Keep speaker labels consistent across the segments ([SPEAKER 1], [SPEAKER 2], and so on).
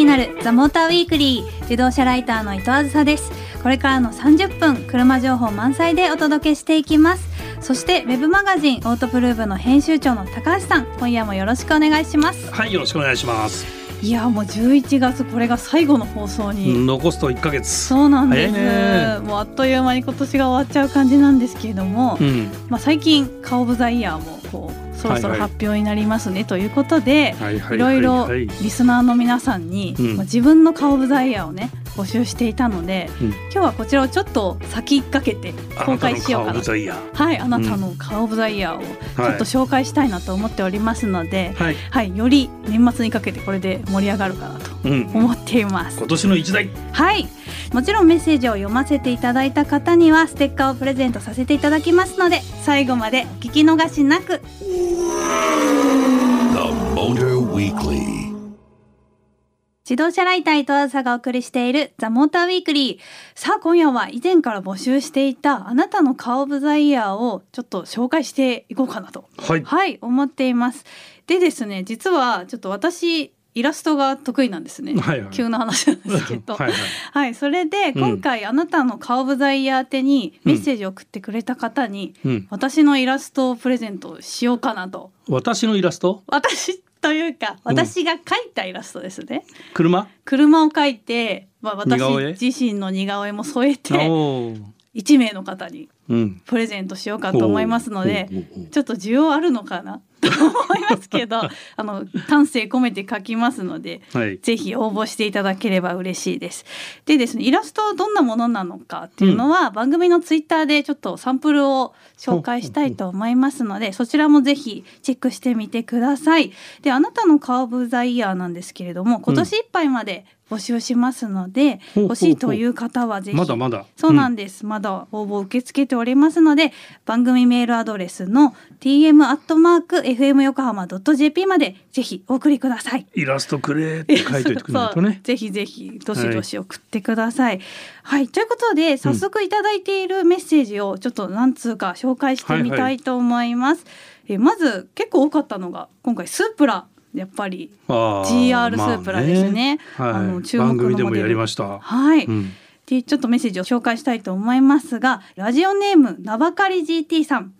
[SPEAKER 1] になるザモーターウィークリー自動車ライターの伊藤あずさです。これからの30分車情報満載でお届けしていきます。そしてウェブマガジンオートプルーブの編集長の高橋さん今夜もよろしくお願いします。
[SPEAKER 2] はいよろしくお願いします。
[SPEAKER 1] いやもう11月これが最後の放送に。
[SPEAKER 2] 残すと1ヶ月。
[SPEAKER 1] そうなんです。もうあっという間に今年が終わっちゃう感じなんですけれども、うん、まあ最近カーオブザイヤーもこうそろそろ発表になりますね。ということで、いろいろリスナーの皆さんに、うん、自分のカーオブザイヤーをね募集していたので、うん、今日はこちらをちょっと先かけて公開しようかなはいあなたのカーオブザイヤーをちょっと紹介したいなと思っておりますので、はい、はい、より年末にかけてこれで盛り上がるかなと思っています、
[SPEAKER 2] 今年の一大。
[SPEAKER 1] はい。もちろんメッセージを読ませていただいた方にはステッカーをプレゼントさせていただきますので最後までお聞き逃しなく自動車ライター伊藤朝がお送りしているザ・モーターウィークリー。さあ今夜は以前から募集していたあなたのカーオブザイヤーをちょっと紹介していこうかなと、
[SPEAKER 2] はい、
[SPEAKER 1] はい、思っています。でですね実はちょっと私イラストが得意なんですね、はいはい、急な話なんですけど。はい、はい、それで今回あなたのカーオブザイヤー宛てにメッセージを送ってくれた方に、うん、私のイラストをプレゼントしようかなと。
[SPEAKER 2] 私のイラスト？
[SPEAKER 1] 私というか私が描いたイラストですね。
[SPEAKER 2] 車？
[SPEAKER 1] 車を描いて、まあ、私自身の似顔絵も添えて1名の方にプレゼントしようかと思いますので、ちょっと需要あるのかな？と思いますけど あの丹精込めて書きますので、はい、ぜひ応募していただければ嬉しいです。でですねイラストはどんなものなのかっていうのは、うん、番組のツイッターでちょっとサンプルを紹介したいと思いますのでそちらもぜひチェックしてみてください。であなたのカーブ・ザ・イヤーなんですけれども今年いっぱいまで、うん募集しますので欲しいという方はぜひ。
[SPEAKER 2] まだまだ。
[SPEAKER 1] そうなんです、うん、まだ応募受け付けておりますので番組メールアドレスの tm アットマーク fm 横浜ドット jp までぜひお送りください。
[SPEAKER 2] イラストくれって書いておいてくれるとね。
[SPEAKER 1] ぜひぜひどしどし送ってください、はい、はい、ということで早速いただいているメッセージをちょっと何通か紹介してみたいと思います、はいはい、えまず結構多かったのが今回スープラやっぱり GR スープラですね。
[SPEAKER 2] まあ、ねはい、あの注目のモデル。
[SPEAKER 1] はい。うん、でちょっとメッセージを紹介したいと思いますが、ラジオネーム名ばかり GT さん。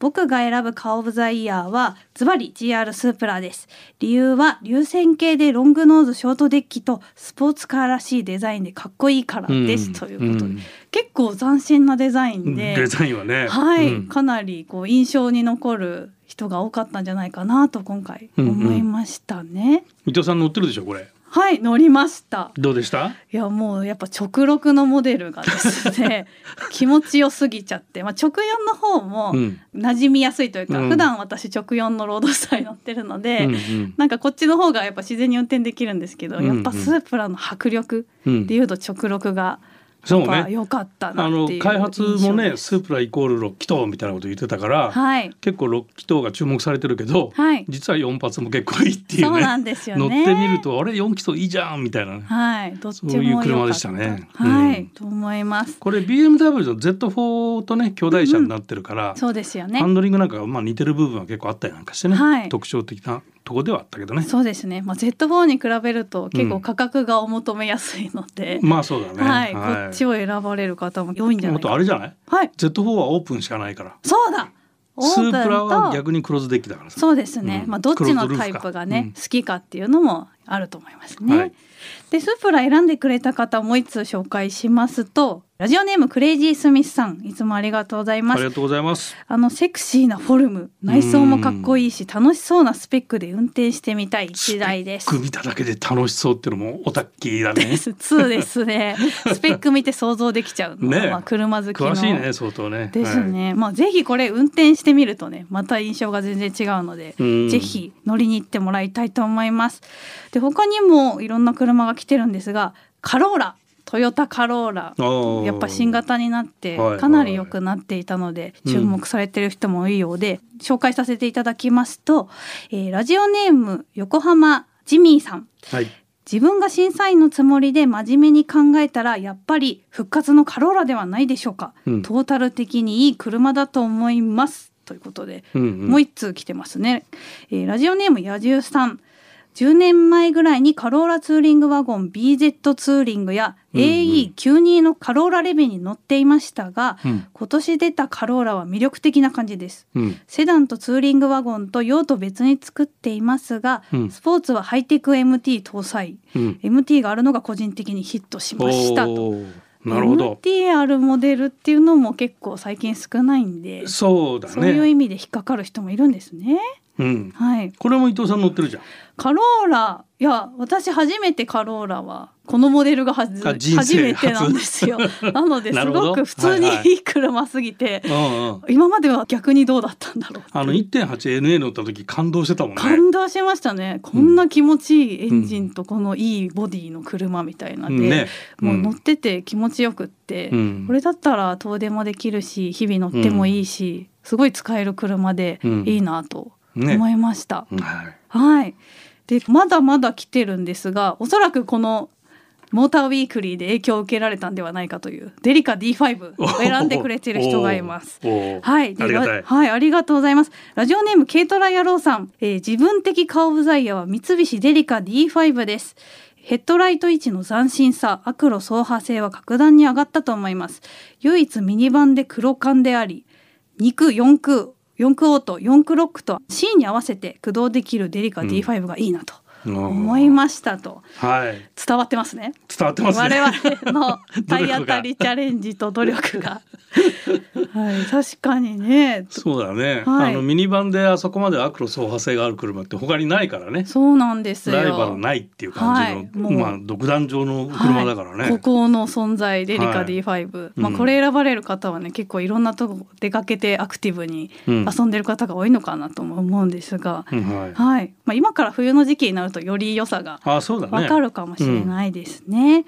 [SPEAKER 1] 僕が選ぶカーオブザイヤーはズバリ GR スープラです。理由は流線形でロングノーズショートデッキとスポーツカーらしいデザインでかっこいいからです、うん、ということで、うん、結構斬新なデザインで、
[SPEAKER 2] デザインはね、
[SPEAKER 1] はい、うん、かなりこう印象に残る人が多かったんじゃないかなと今回思いましたね。うんうん、
[SPEAKER 2] 伊藤さん乗ってるでしょこれ。
[SPEAKER 1] はい乗りました。
[SPEAKER 2] どうでした？
[SPEAKER 1] いやもうやっぱ直録のモデルがですね 気持ちよすぎちゃって、まあ、直四の方も馴染みやすいというか、うん、普段私直四のロードスタイ乗ってるので、うんうん、なんかこっちの方がやっぱ自然に運転できるんですけど、うんうん、やっぱスープラの迫力でいうと直録が、うんそうね。良かったあの
[SPEAKER 2] 開発もねスープライコール6気筒みたいなこと言ってたから、はい、結構6気筒が注目されてるけど、はい、実は4発も結構いいっていうね。
[SPEAKER 1] そうなんですよね。
[SPEAKER 2] 乗ってみるとあれ？4気筒いいじゃんみたいな、ね、
[SPEAKER 1] はい、どっちも
[SPEAKER 2] そういう車でしたね。
[SPEAKER 1] はい、うん、と思います。
[SPEAKER 2] これ BMW の Z4 とね兄弟車になってるから、うん、
[SPEAKER 1] そうですよね。
[SPEAKER 2] ハンドリングなんかまあ似てる部分は結構あったりなんかしてね、はい、特徴的なとこではあったけどね。
[SPEAKER 1] そうですね。まあ Z4 に比べると結構価格がお求めやすいので、
[SPEAKER 2] うん、まあそうだね。
[SPEAKER 1] はい、はい、こっちを選ばれる方も多いんじゃないか。
[SPEAKER 2] あれじゃない？
[SPEAKER 1] はい。
[SPEAKER 2] Z4 はオープンしかないから。
[SPEAKER 1] そうだ。
[SPEAKER 2] スープラは逆にクローズデッキだから
[SPEAKER 1] そうですね。うん、まあどっちのタイプがね、うん、好きかっていうのもあると思いますね。はい、でスープラ選んでくれた方もう一つ紹介しますとラジオネームクレイジースミスさんいつもありがとうございます。
[SPEAKER 2] ありがとうございます。
[SPEAKER 1] あのセクシーなフォルム内装もかっこいいし楽しそうなスペックで運転してみたい時代です。
[SPEAKER 2] ス見ただけで楽しそうっていうのもオタッキーだね。
[SPEAKER 1] です。2ですね。スペック見て想像できちゃうのね、まあ車好きの。
[SPEAKER 2] 詳しいね相当ね。
[SPEAKER 1] ですね、はい、まあぜひこれ運転してみるとねまた印象が全然違うのでぜひ乗りに行ってもらいたいと思いますで他にもいろんな車が来てるんですがカローラトヨタカローラやっぱ新型になってかなり良くなっていたので注目されてる人も多いようで、紹介させていただきますと、えー、ラジオネーム横浜ジミーさん、はい、自分が審査員のつもりで真面目に考えたらやっぱり復活のカローラではないでしょうか、うん、トータル的にいい車だと思います。ということで、うんうん、もう一通来てますね、えー、ラジオネーム野獣さん10年前ぐらいにカローラツーリングワゴン BZ ツーリングや AE92 のカローラレベに乗っていましたが、うん、今年出たカローラは魅力的な感じです、うん、セダンとツーリングワゴンと用途別に作っていますが、うん、スポーツはハイテク MT 搭載、MT があるのが個人的にヒットしましたと。
[SPEAKER 2] なるほど。
[SPEAKER 1] MT あるモデルっていうのも結構最近少ないんで
[SPEAKER 2] そうだね。
[SPEAKER 1] そういう意味で引っかかる人もいるんですね。
[SPEAKER 2] うん、はい。これも伊藤さん乗ってるじゃん。
[SPEAKER 1] カローラ。いや私初めてカローラはこのモデルがはず初めてなんですよ。なので すごく普通にいい車すぎて、今までは逆にどうだったんだろう
[SPEAKER 2] あの 1.8NA 乗った時感動してたもんね。
[SPEAKER 1] 感動しましたね。こんな気持ちいいエンジンとこのいいボディの車みたいなで、うん。ね、もう乗ってて気持ちよくって、うん、これだったら遠出もできるし日々乗ってもいいし、すごい使える車でいいなと思いました。ね、はい、はいでまだまだ来てるんですがおそらくこのモーターウィークリーで影響を受けられたんではないかというデリカ D5 を選んでくれてる人がいます。はい、はい、ありがとうございます。ラジオネーム軽トラ野郎さん、えー、自分的顔オブザイヤーは三菱デリカ D5 です。ヘッドライト位置の斬新さ、アクロ走破性は格段に上がったと思います。唯一ミニバンで黒缶であり、肉4空4クオート4クロックと C に合わせて駆動できるデリカ D5 がいいなと。思いましたと、はい、伝わってますね。
[SPEAKER 2] 伝わってます、
[SPEAKER 1] ね、我々の 体当たりチャレンジと努力が。はい確かにね。
[SPEAKER 2] そうだね、はい、あのミニバンであそこまでアクロ走破性がある車って他にないからね。
[SPEAKER 1] そうなんです
[SPEAKER 2] ライバルないっていう感じの、はい、まあ独壇場の車だからね、
[SPEAKER 1] ここの存在デリカ D5、まあこれ選ばれる方はね結構いろんなとこ出かけてアクティブに遊んでる方が多いのかなとも思うんですが、うん、はい。まあ今から冬の時期になるとより良さがわかるかもしれないですね。ね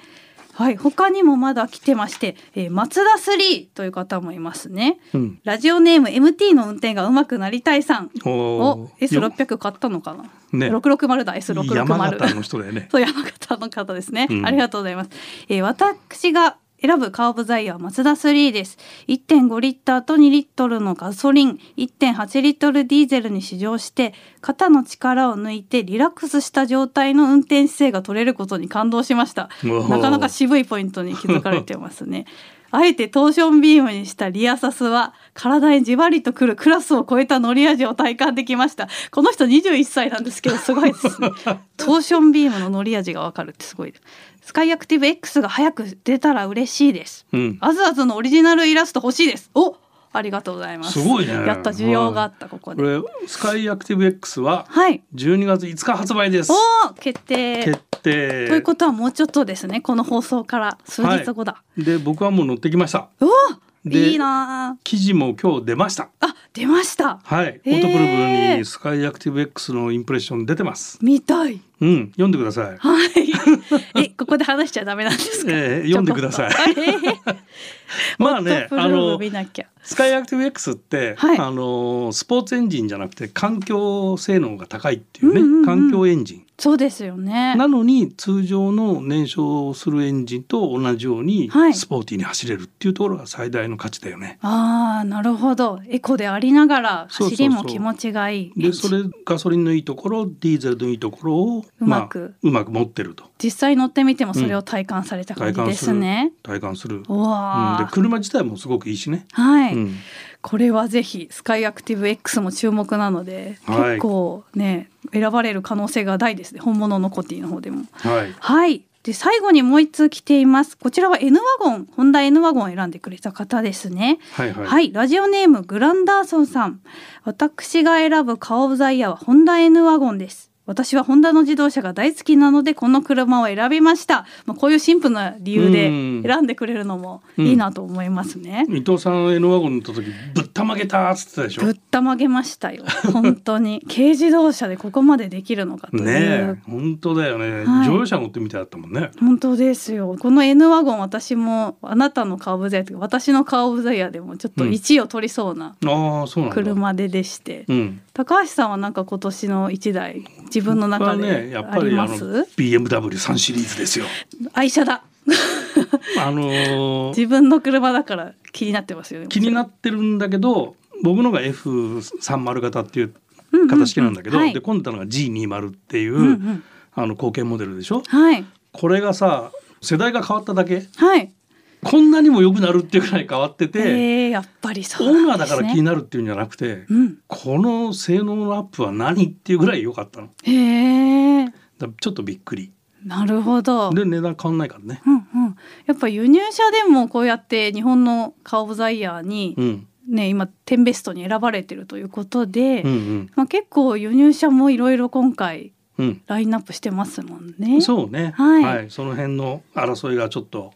[SPEAKER 1] はい、他にもまだ来てまして、えー、松田スリーという方もいますね、うん、ラジオネーム MT の運転が上手くなりたいさんお S600 買ったのかな？ね、660だ S660
[SPEAKER 2] 山形の人だよね。
[SPEAKER 1] そう山形の方ですね、うん、ありがとうございます、えー、私が選ぶカーブザイヤーマツダ3です。1.5リッターと2リットルのガソリン、1.8リットルディーゼルに試乗して、肩の力を抜いてリラックスした状態の運転姿勢が取れることに感動しました。なかなか渋いポイントに気づかれてますね。あえてトーションビームにしたリアサスは体にじわりとくるクラスを超えた乗り味を体感できましたこの人21歳なんですけどすごいですね トーションビームの乗り味がわかるってすごいスカイアクティブ X が早く出たら嬉しいです、うん、あずあずのオリジナルイラスト欲しいですおありがとうございます。
[SPEAKER 2] すごいね。
[SPEAKER 1] やった需要があったここで。
[SPEAKER 2] これスカイアクティブ X は12月5日発売です。
[SPEAKER 1] お決定。
[SPEAKER 2] 決定。
[SPEAKER 1] ということはもうちょっとですね。この放送から数日後だ。は
[SPEAKER 2] い、で僕はもう乗ってきました。
[SPEAKER 1] おいいな。
[SPEAKER 2] 記事も今日出ました。
[SPEAKER 1] あ出ました。
[SPEAKER 2] はい。オートクルブにスカイアクティブ X のインプレッション出てます。
[SPEAKER 1] 見たい。
[SPEAKER 2] うん、読んでください。
[SPEAKER 1] はい。え、ここで話しちゃダメなんですか？
[SPEAKER 2] えー、読んでください。まあね、あのスカイアクティブ X って、はい、あのスポーツエンジンじゃなくて環境性能が高いっていうね、うんうんうん、環境エンジン。
[SPEAKER 1] そうですよね。
[SPEAKER 2] なのに通常の燃焼するエンジンと同じようにスポーティーに走れるっていうところが最大の価値だよね。
[SPEAKER 1] はい、ああ、なるほど。エコでありながら走りも気持ちがいい。
[SPEAKER 2] で、それガソリンのいいところ、ディーゼルのいいところを
[SPEAKER 1] うまく、
[SPEAKER 2] まあ、うまく持ってると。
[SPEAKER 1] 実際乗ってみてもそれを体感された感じですね。
[SPEAKER 2] うん、体感する。わ、うん、で車自体もすごくいいしね。
[SPEAKER 1] はい。うん、これはぜひスカイアクティブ X も注目なので、はい、結構ね選ばれる可能性が大ですね。本物のコティの方でも。はい。はいで最後にもう一通来ていますこちらは N ワゴンホンダ N ワゴンを選んでくれた方ですねはい、はいはい、ラジオネームグランダーソンさん私が選ぶカーオブザイヤーはホンダ N ワゴンです私はホンダの自動車が大好きなのでこの車を選びました。まあ、こういうシンプルな理由で選んでくれるのもいいなと思いますね。
[SPEAKER 2] うん、伊藤さん N ワゴン乗った時ぶったまげたっつってたでしょ？
[SPEAKER 1] ぶったまげましたよ。本当に 軽自動車でここまでできるのかと。
[SPEAKER 2] ね本当だよね、はい、乗用車乗ってみたいだったもんね。
[SPEAKER 1] 本当ですよ。この N ワゴン私もあなたのカーブザイヤーというか私のカーブザイヤーでもちょっと1位を取りそうな車ででして。うん、高橋さんはなんか今年の1台自分の中でやっぱりあの
[SPEAKER 2] BMW3 シリーズですよ。
[SPEAKER 1] 愛車だ。あのー、自分の車だから気になってますよね
[SPEAKER 2] 気になってるんだけど僕のが F30 型っていう型式なんだけど、うんうんうん、で今度のが G20 っていう、うんうん、あの後継モデルでしょ、
[SPEAKER 1] はい、
[SPEAKER 2] これがさ世代が変わっただけ、
[SPEAKER 1] はい、
[SPEAKER 2] こんなにも良くなるっていうくらい変わってて、
[SPEAKER 1] えー、やっぱりそ
[SPEAKER 2] う、ね、オーナーだから気になるっていうんじゃなくて、うん、この性能のアップは何っていうぐらい良かったの。
[SPEAKER 1] へえ。
[SPEAKER 2] ちょっとびっくり。
[SPEAKER 1] なるほど。
[SPEAKER 2] で値段変わんないからね。
[SPEAKER 1] うんうん。やっぱ輸入車でもこうやって日本のカーオブザイヤーに、うん、ね今テンベストに選ばれてるということで、うんうん、まあ結構輸入車もいろいろ今回ラインナップしてますもんね。
[SPEAKER 2] そうね、はい、はい、その辺の争いがちょっと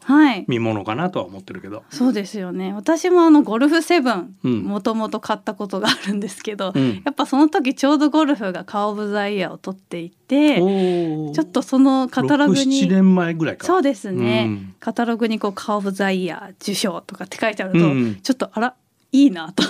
[SPEAKER 2] 見ものかなとは思ってるけど、はい、
[SPEAKER 1] そうですよね。私もあのゴルフセブンもともと買ったことがあるんですけど、うん、やっぱその時ちょうどゴルフがカー・オブ・ザ・イヤーを取っていてちょっとそのカタログに
[SPEAKER 2] 7年前ぐらいか。
[SPEAKER 1] そうですね、うん、カタログにこうカー・オブ・ザ・イヤー受賞とかって書いてあると、うん、ちょっとあらいいなと。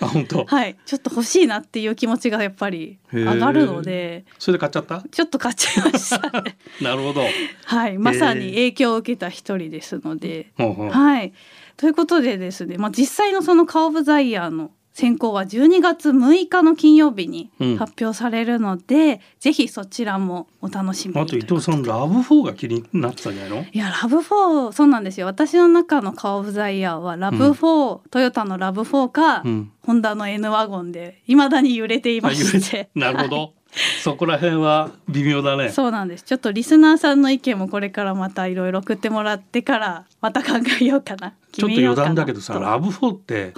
[SPEAKER 2] あ本当？
[SPEAKER 1] はい。ちょっと欲しいなっていう気持ちがやっぱり上がるので。
[SPEAKER 2] それで買っちゃった？
[SPEAKER 1] ちょっと買っちゃいました、ね、
[SPEAKER 2] なるほど。
[SPEAKER 1] はい。まさに影響を受けた一人ですので。はい。ということでですね、まあ、実際のそのカー・オブ・ザ・イヤーの選考は12月6日の金曜日に発表されるので、うん、ぜひそちらもお楽しみ
[SPEAKER 2] あと伊藤さん RAV4 が気になってたんじゃないの？
[SPEAKER 1] いや RAV4 そうなんですよ。私の中のカー・オブ・ザ・イヤーは RAV4、うん、トヨタの RAV4 か、うん、ホンダの N ワゴンでいまだに揺れていまして。
[SPEAKER 2] なるほど、そこら辺は微妙だね。
[SPEAKER 1] そうなんです。ちょっとリスナーさんの意見もこれからまたいろいろ送ってもらってからまた考えようかな。
[SPEAKER 2] ちょっと余談だけどさ、 RAV4 って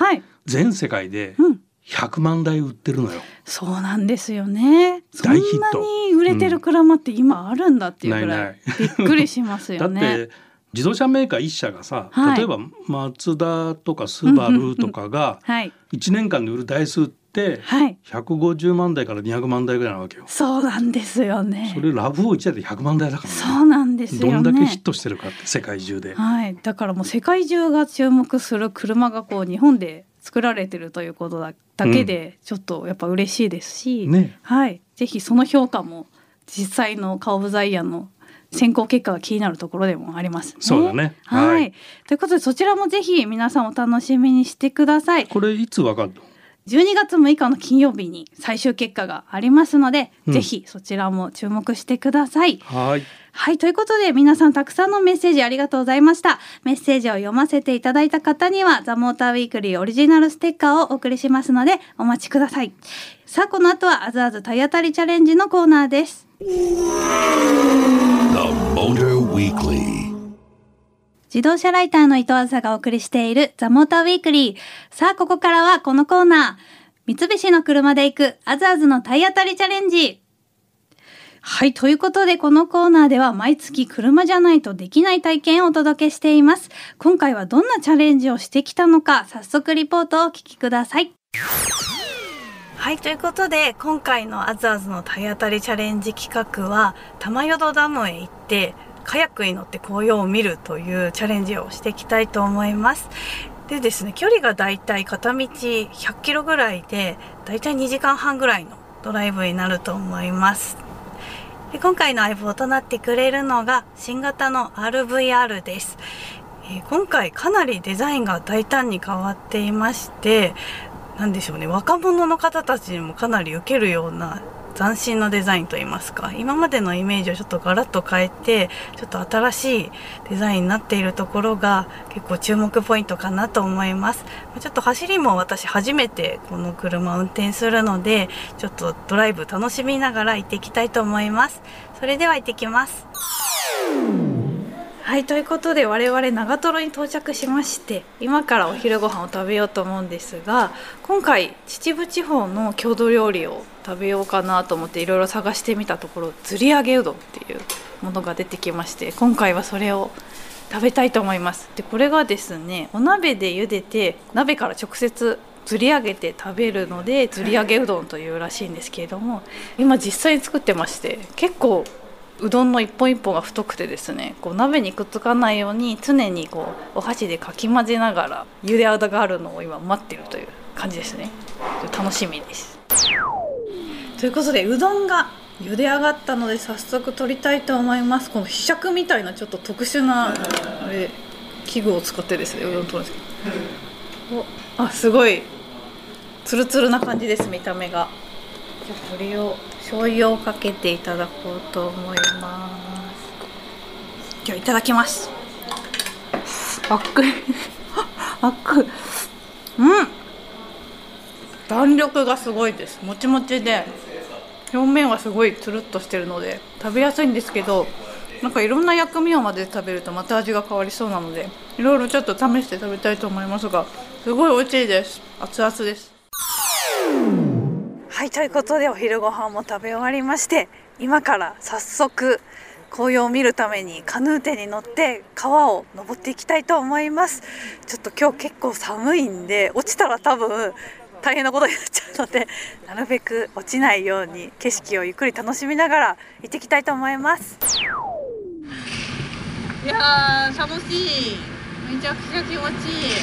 [SPEAKER 2] 全世界で100万台売ってるのよ。
[SPEAKER 1] そうなんですよね。そんなに売れてる車って今あるんだっていうぐらいびっくりしますよね。
[SPEAKER 2] だって自動車メーカー一社がさ、はい、例えばマツダとかスバルとかが1年間で売る台数って150万台から200万台ぐらいなわけよ。
[SPEAKER 1] そうなんですよね。
[SPEAKER 2] それラブオ1台で100万台だから、ね、
[SPEAKER 1] そうなんですよ、
[SPEAKER 2] ね、どんだけヒットしてるかって世界中で。
[SPEAKER 1] はい、だからもう世界中が注目する車がこう日本で作られてるということだけでちょっとやっぱ嬉しいですし、
[SPEAKER 2] うんね、
[SPEAKER 1] はい、ぜひその評価も実際のカオブザイヤーの選考結果が気になるところでもあります、ね、
[SPEAKER 2] そうだね。
[SPEAKER 1] はい、はい、ということでそちらもぜひ皆さんお楽しみにしてください。
[SPEAKER 2] これいつわかるの？
[SPEAKER 1] 12月6日の金曜日に最終結果がありますので、うん、ぜひそちらも注目してください。
[SPEAKER 2] はい。
[SPEAKER 1] はいということで皆さんたくさんのメッセージありがとうございました。メッセージを読ませていただいた方にはザモーターウィークリーオリジナルステッカーをお送りしますのでお待ちください。さあこの後はあずあず体当たりチャレンジのコーナーです自動車ライターの伊藤麻がお送りしているザモーターウィークリーさあここからはこのコーナー三菱の車で行くあずあずの体当たりチャレンジはい。ということで、このコーナーでは毎月車じゃないとできない体験をお届けしています。今回はどんなチャレンジをしてきたのか、早速リポートをお聞きください。はい。ということで、今回のアズアズの体当たりチャレンジ企画は、玉淀ダムへ行って、カヤックに乗って紅葉を見るというチャレンジをしていきたいと思います。でですね、距離がだいたい片道100キロぐらいで、だいたい2時間半ぐらいのドライブになると思います。で今回の相棒となってくれるのが新型の RVR です、えー、今回かなりデザインが大胆に変わっていまして何でしょうね若者の方たちにもかなり受けるような斬新なデザインといいますか今までのイメージをちょっとガラッと変えてちょっと新しいデザインになっているところが結構注目ポイントかなと思います。ちょっと走りも私初めてこの車を運転するのでちょっとドライブ楽しみながら行っていきたいと思います。それでは行ってきます。はいということで我々長瀞に到着しまして今からお昼ご飯を食べようと思うんですが今回秩父地方の郷土料理を食べようかなと思っていろいろ探してみたところずり揚げうどんっていうものが出てきまして今回はそれを食べたいと思います。でこれがですねお鍋で茹でて鍋から直接ずり上げて食べるのでずり揚げうどんというらしいんですけれども今実際に作ってまして結構うどんの一本一本が太くてですねこう鍋にくっつかないように常にこうお箸でかき混ぜながら茹で上がるのを今待ってるという感じですね。楽しみです。ということでうどんが茹で上がったので早速取りたいと思います。このひしゃくみたいなちょっと特殊なあれ器具を使ってですねうどん取るんですけど。あすごいツルツルな感じです見た目が。これを醤油をかけていただこうと思います。じゃあいただきます。あっくあっくうん。弾力がすごいです。もちもちで表面はすごいつるっとしてるので食べやすいんですけどなんかいろんな薬味を混ぜて食べるとまた味が変わりそうなのでいろいろちょっと試して食べたいと思いますがすごい美味しいです。熱々です。はいということでお昼ご飯も食べ終わりまして今から早速紅葉を見るためにカヌーテに乗って川を登っていきたいと思います。ちょっと今日結構寒いんで落ちたら多分大変なことになっちゃうので なるべく落ちないように景色をゆっくり楽しみながら行ってきたいと思います。いや楽しい。めちゃくちゃ気持ちいい。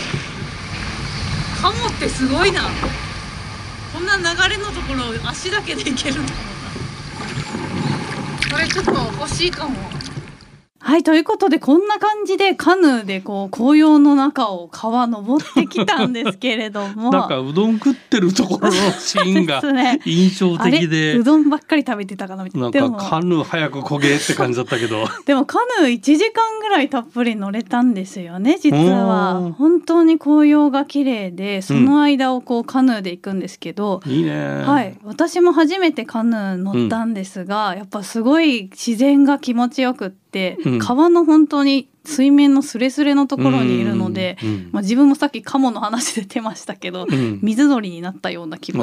[SPEAKER 1] カモってすごいな。こんな流れのところ足だけでいけるのこれちょっと欲しいかも。はいということでこんな感じでカヌーでこう紅葉の中を川登ってきたんですけれども。
[SPEAKER 2] なんかうどん食ってるところのシーンが 印象的で、
[SPEAKER 1] ね、うどんばっかり食べてたかなみたい
[SPEAKER 2] な。なんかカヌー早く焦げって感じだったけど。
[SPEAKER 1] でもカヌー1時間ぐらいたっぷり乗れたんですよね実は。本当に紅葉が綺麗でその間をこうカヌーで行くんですけど、
[SPEAKER 2] うん、いいね。
[SPEAKER 1] はい。私も初めてカヌー乗ったんですが、うん、やっぱすごい自然が気持ちよくって、うん、川の本当に水面のすれすれのところにいるので、うんうん、まあ、自分もさっきカモの話で出ましたけど、うん、水鳥になったような気分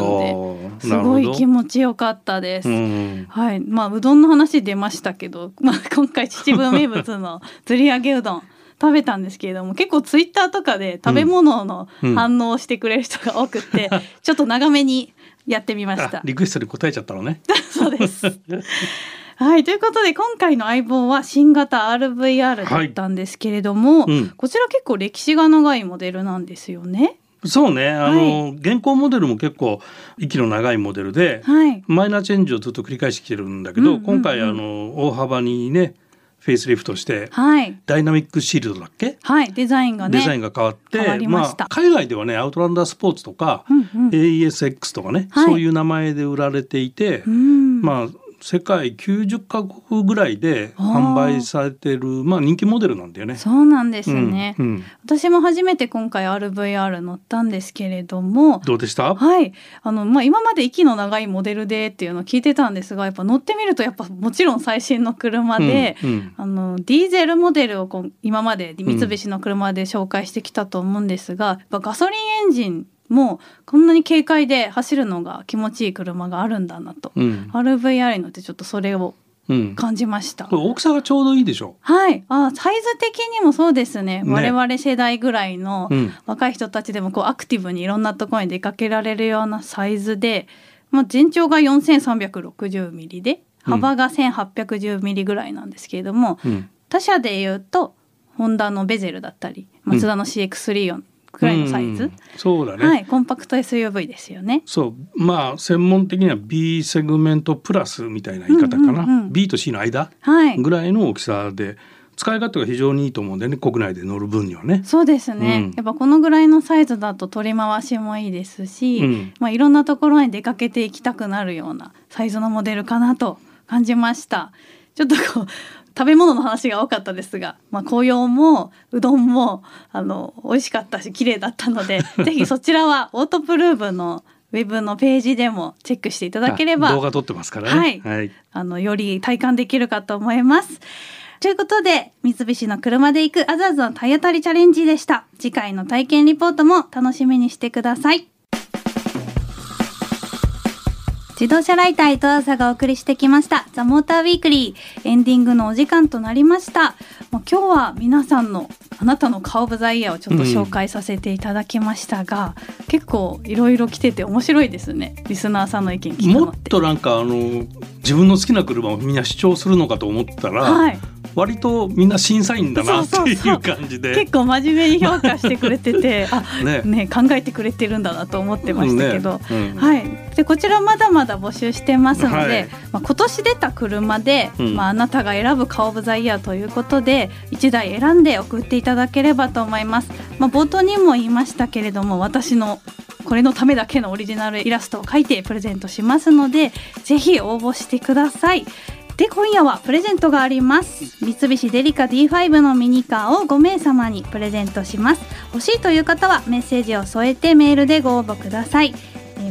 [SPEAKER 1] ですごい気持ちよかったです。はいまあ、うどんの話出ましたけど、まあ、今回秩父名物の釣り上げうどん食べたんですけれども結構ツイッターとかで食べ物の反応をしてくれる人が多くて、ちょっと長めにやってみました。
[SPEAKER 2] リクエストに答えちゃったのね。
[SPEAKER 1] そうです。はいということで今回の相棒は新型 RVR だったんですけれども、はいうん、こちら結構歴史が長いモデルなんですよね。
[SPEAKER 2] そうね。あの、はい、現行モデルも結構息の長いモデルで、はい、マイナーチェンジをずっと繰り返してきてるんだけど、うんうんうん、今回あの大幅にねフェイスリフトして、はい、ダイナミックシールドだっけ、
[SPEAKER 1] はい、デザインが
[SPEAKER 2] ねデザインが変わってまあ、海外ではねアウトランダースポーツとか、うんうん、AESX とかね、はい、そういう名前で売られていて、まあ世界90カ国ぐらいで販売されてるまあ人気モデルなんだよね。
[SPEAKER 1] そうなんですね、うんうん、私も初めて今回 RVR 乗ったんですけれども
[SPEAKER 2] どうでした？
[SPEAKER 1] はい。あの、まあ、今まで息の長いモデルでっていうのを聞いてたんですがやっぱ乗ってみるとやっぱもちろん最新の車で、うんうん、あのディーゼルモデルをこう今まで三菱の車で紹介してきたと思うんですが、やっぱガソリンエンジンもこんなに軽快で走るのが気持ちいい車があるんだなと、うん、RVR のってちょっとそれを感じました、
[SPEAKER 2] うん、大きさがちょうどいいでしょ？
[SPEAKER 1] はい。あサイズ的にもそうですね、ね、我々世代ぐらいの若い人たちでもこうアクティブにいろんなところに出かけられるようなサイズで、まあ、全長が4360ミリで幅が1810ミリぐらいなんですけれども、うん、他社でいうとホンダのベゼルだったりマツダの CX3 くらいのサイズ、うん、
[SPEAKER 2] そうだね、
[SPEAKER 1] はい、コンパクト SUV ですよね。
[SPEAKER 2] そう。まあ専門的には B セグメントプラスみたいな言い方かな、うんうんうん、B と C の間ぐらいの大きさで、使い勝手が非常にいいと思うんでね国内で乗る分にはね。
[SPEAKER 1] そうですね、うん、やっぱこのぐらいのサイズだと取り回しもいいですし、うん、まあいろんなところに出かけていきたくなるようなサイズのモデルかなと感じました。ちょっとこう食べ物の話が多かったですが、まあ、紅葉もうどんもあの美味しかったし綺麗だったので ぜひそちらはオートプルーブのウェブのページでもチェックしていただければ
[SPEAKER 2] 動画撮ってますからね、
[SPEAKER 1] はい、はい、あのより体感できるかと思います。ということで三菱の車で行くアザーズの体当たりチャレンジでした。次回の体験リポートも楽しみにしてください自動車ライター伊藤朝がお送りしてきました。ザ・モーターウィークリーエンディングのお時間となりました。もう今日は皆さんのあなたの顔オブザイヤーをちょっと紹介させていただきましたが、うん、結構いろいろ来てて面白いですね。リスナーさんの意見聞
[SPEAKER 2] くのもっとなんかあの自分の好きな車をみんな主張するのかと思ったら、はい、割とみんな審査員だなっていう感じで。
[SPEAKER 1] 結構真面目に評価してくれてて あね。ね考えてくれてるんだなと思ってましたけど、ね。うん、はい、でこちらまだまだ募集してますので、はい、まあ、今年出た車で、うん、まあ、あなたが選ぶカオブザイヤーということで1台選んで送っていただければと思います。まあ、冒頭にも言いましたけれども私のこれのためだけのオリジナルイラストを描いてプレゼントしますのでぜひ応募してくださいで今夜はプレゼントがあります。三菱デリカ D5 のミニカーを5名様にプレゼントします。欲しいという方はメッセージを添えてメールでご応募ください。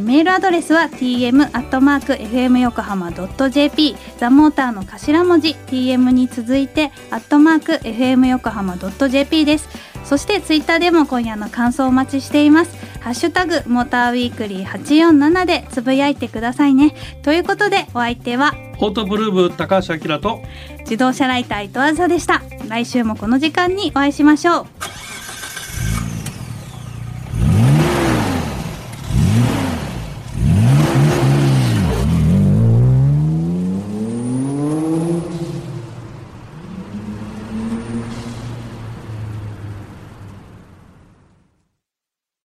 [SPEAKER 1] メールアドレスは tm.fm 横浜 .jp ザモーターの頭文字 tm に続いてアットマーク fm 横浜 .jp です。そしてツイッターでも今夜の感想をお待ちしています。ハッシュタグモーターウィークリー847でつぶやいてくださいね。ということでお相手は
[SPEAKER 2] オートブルーブ高橋明と
[SPEAKER 1] 自動車ライター伊藤あでした。来週もこの時間にお会いしましょう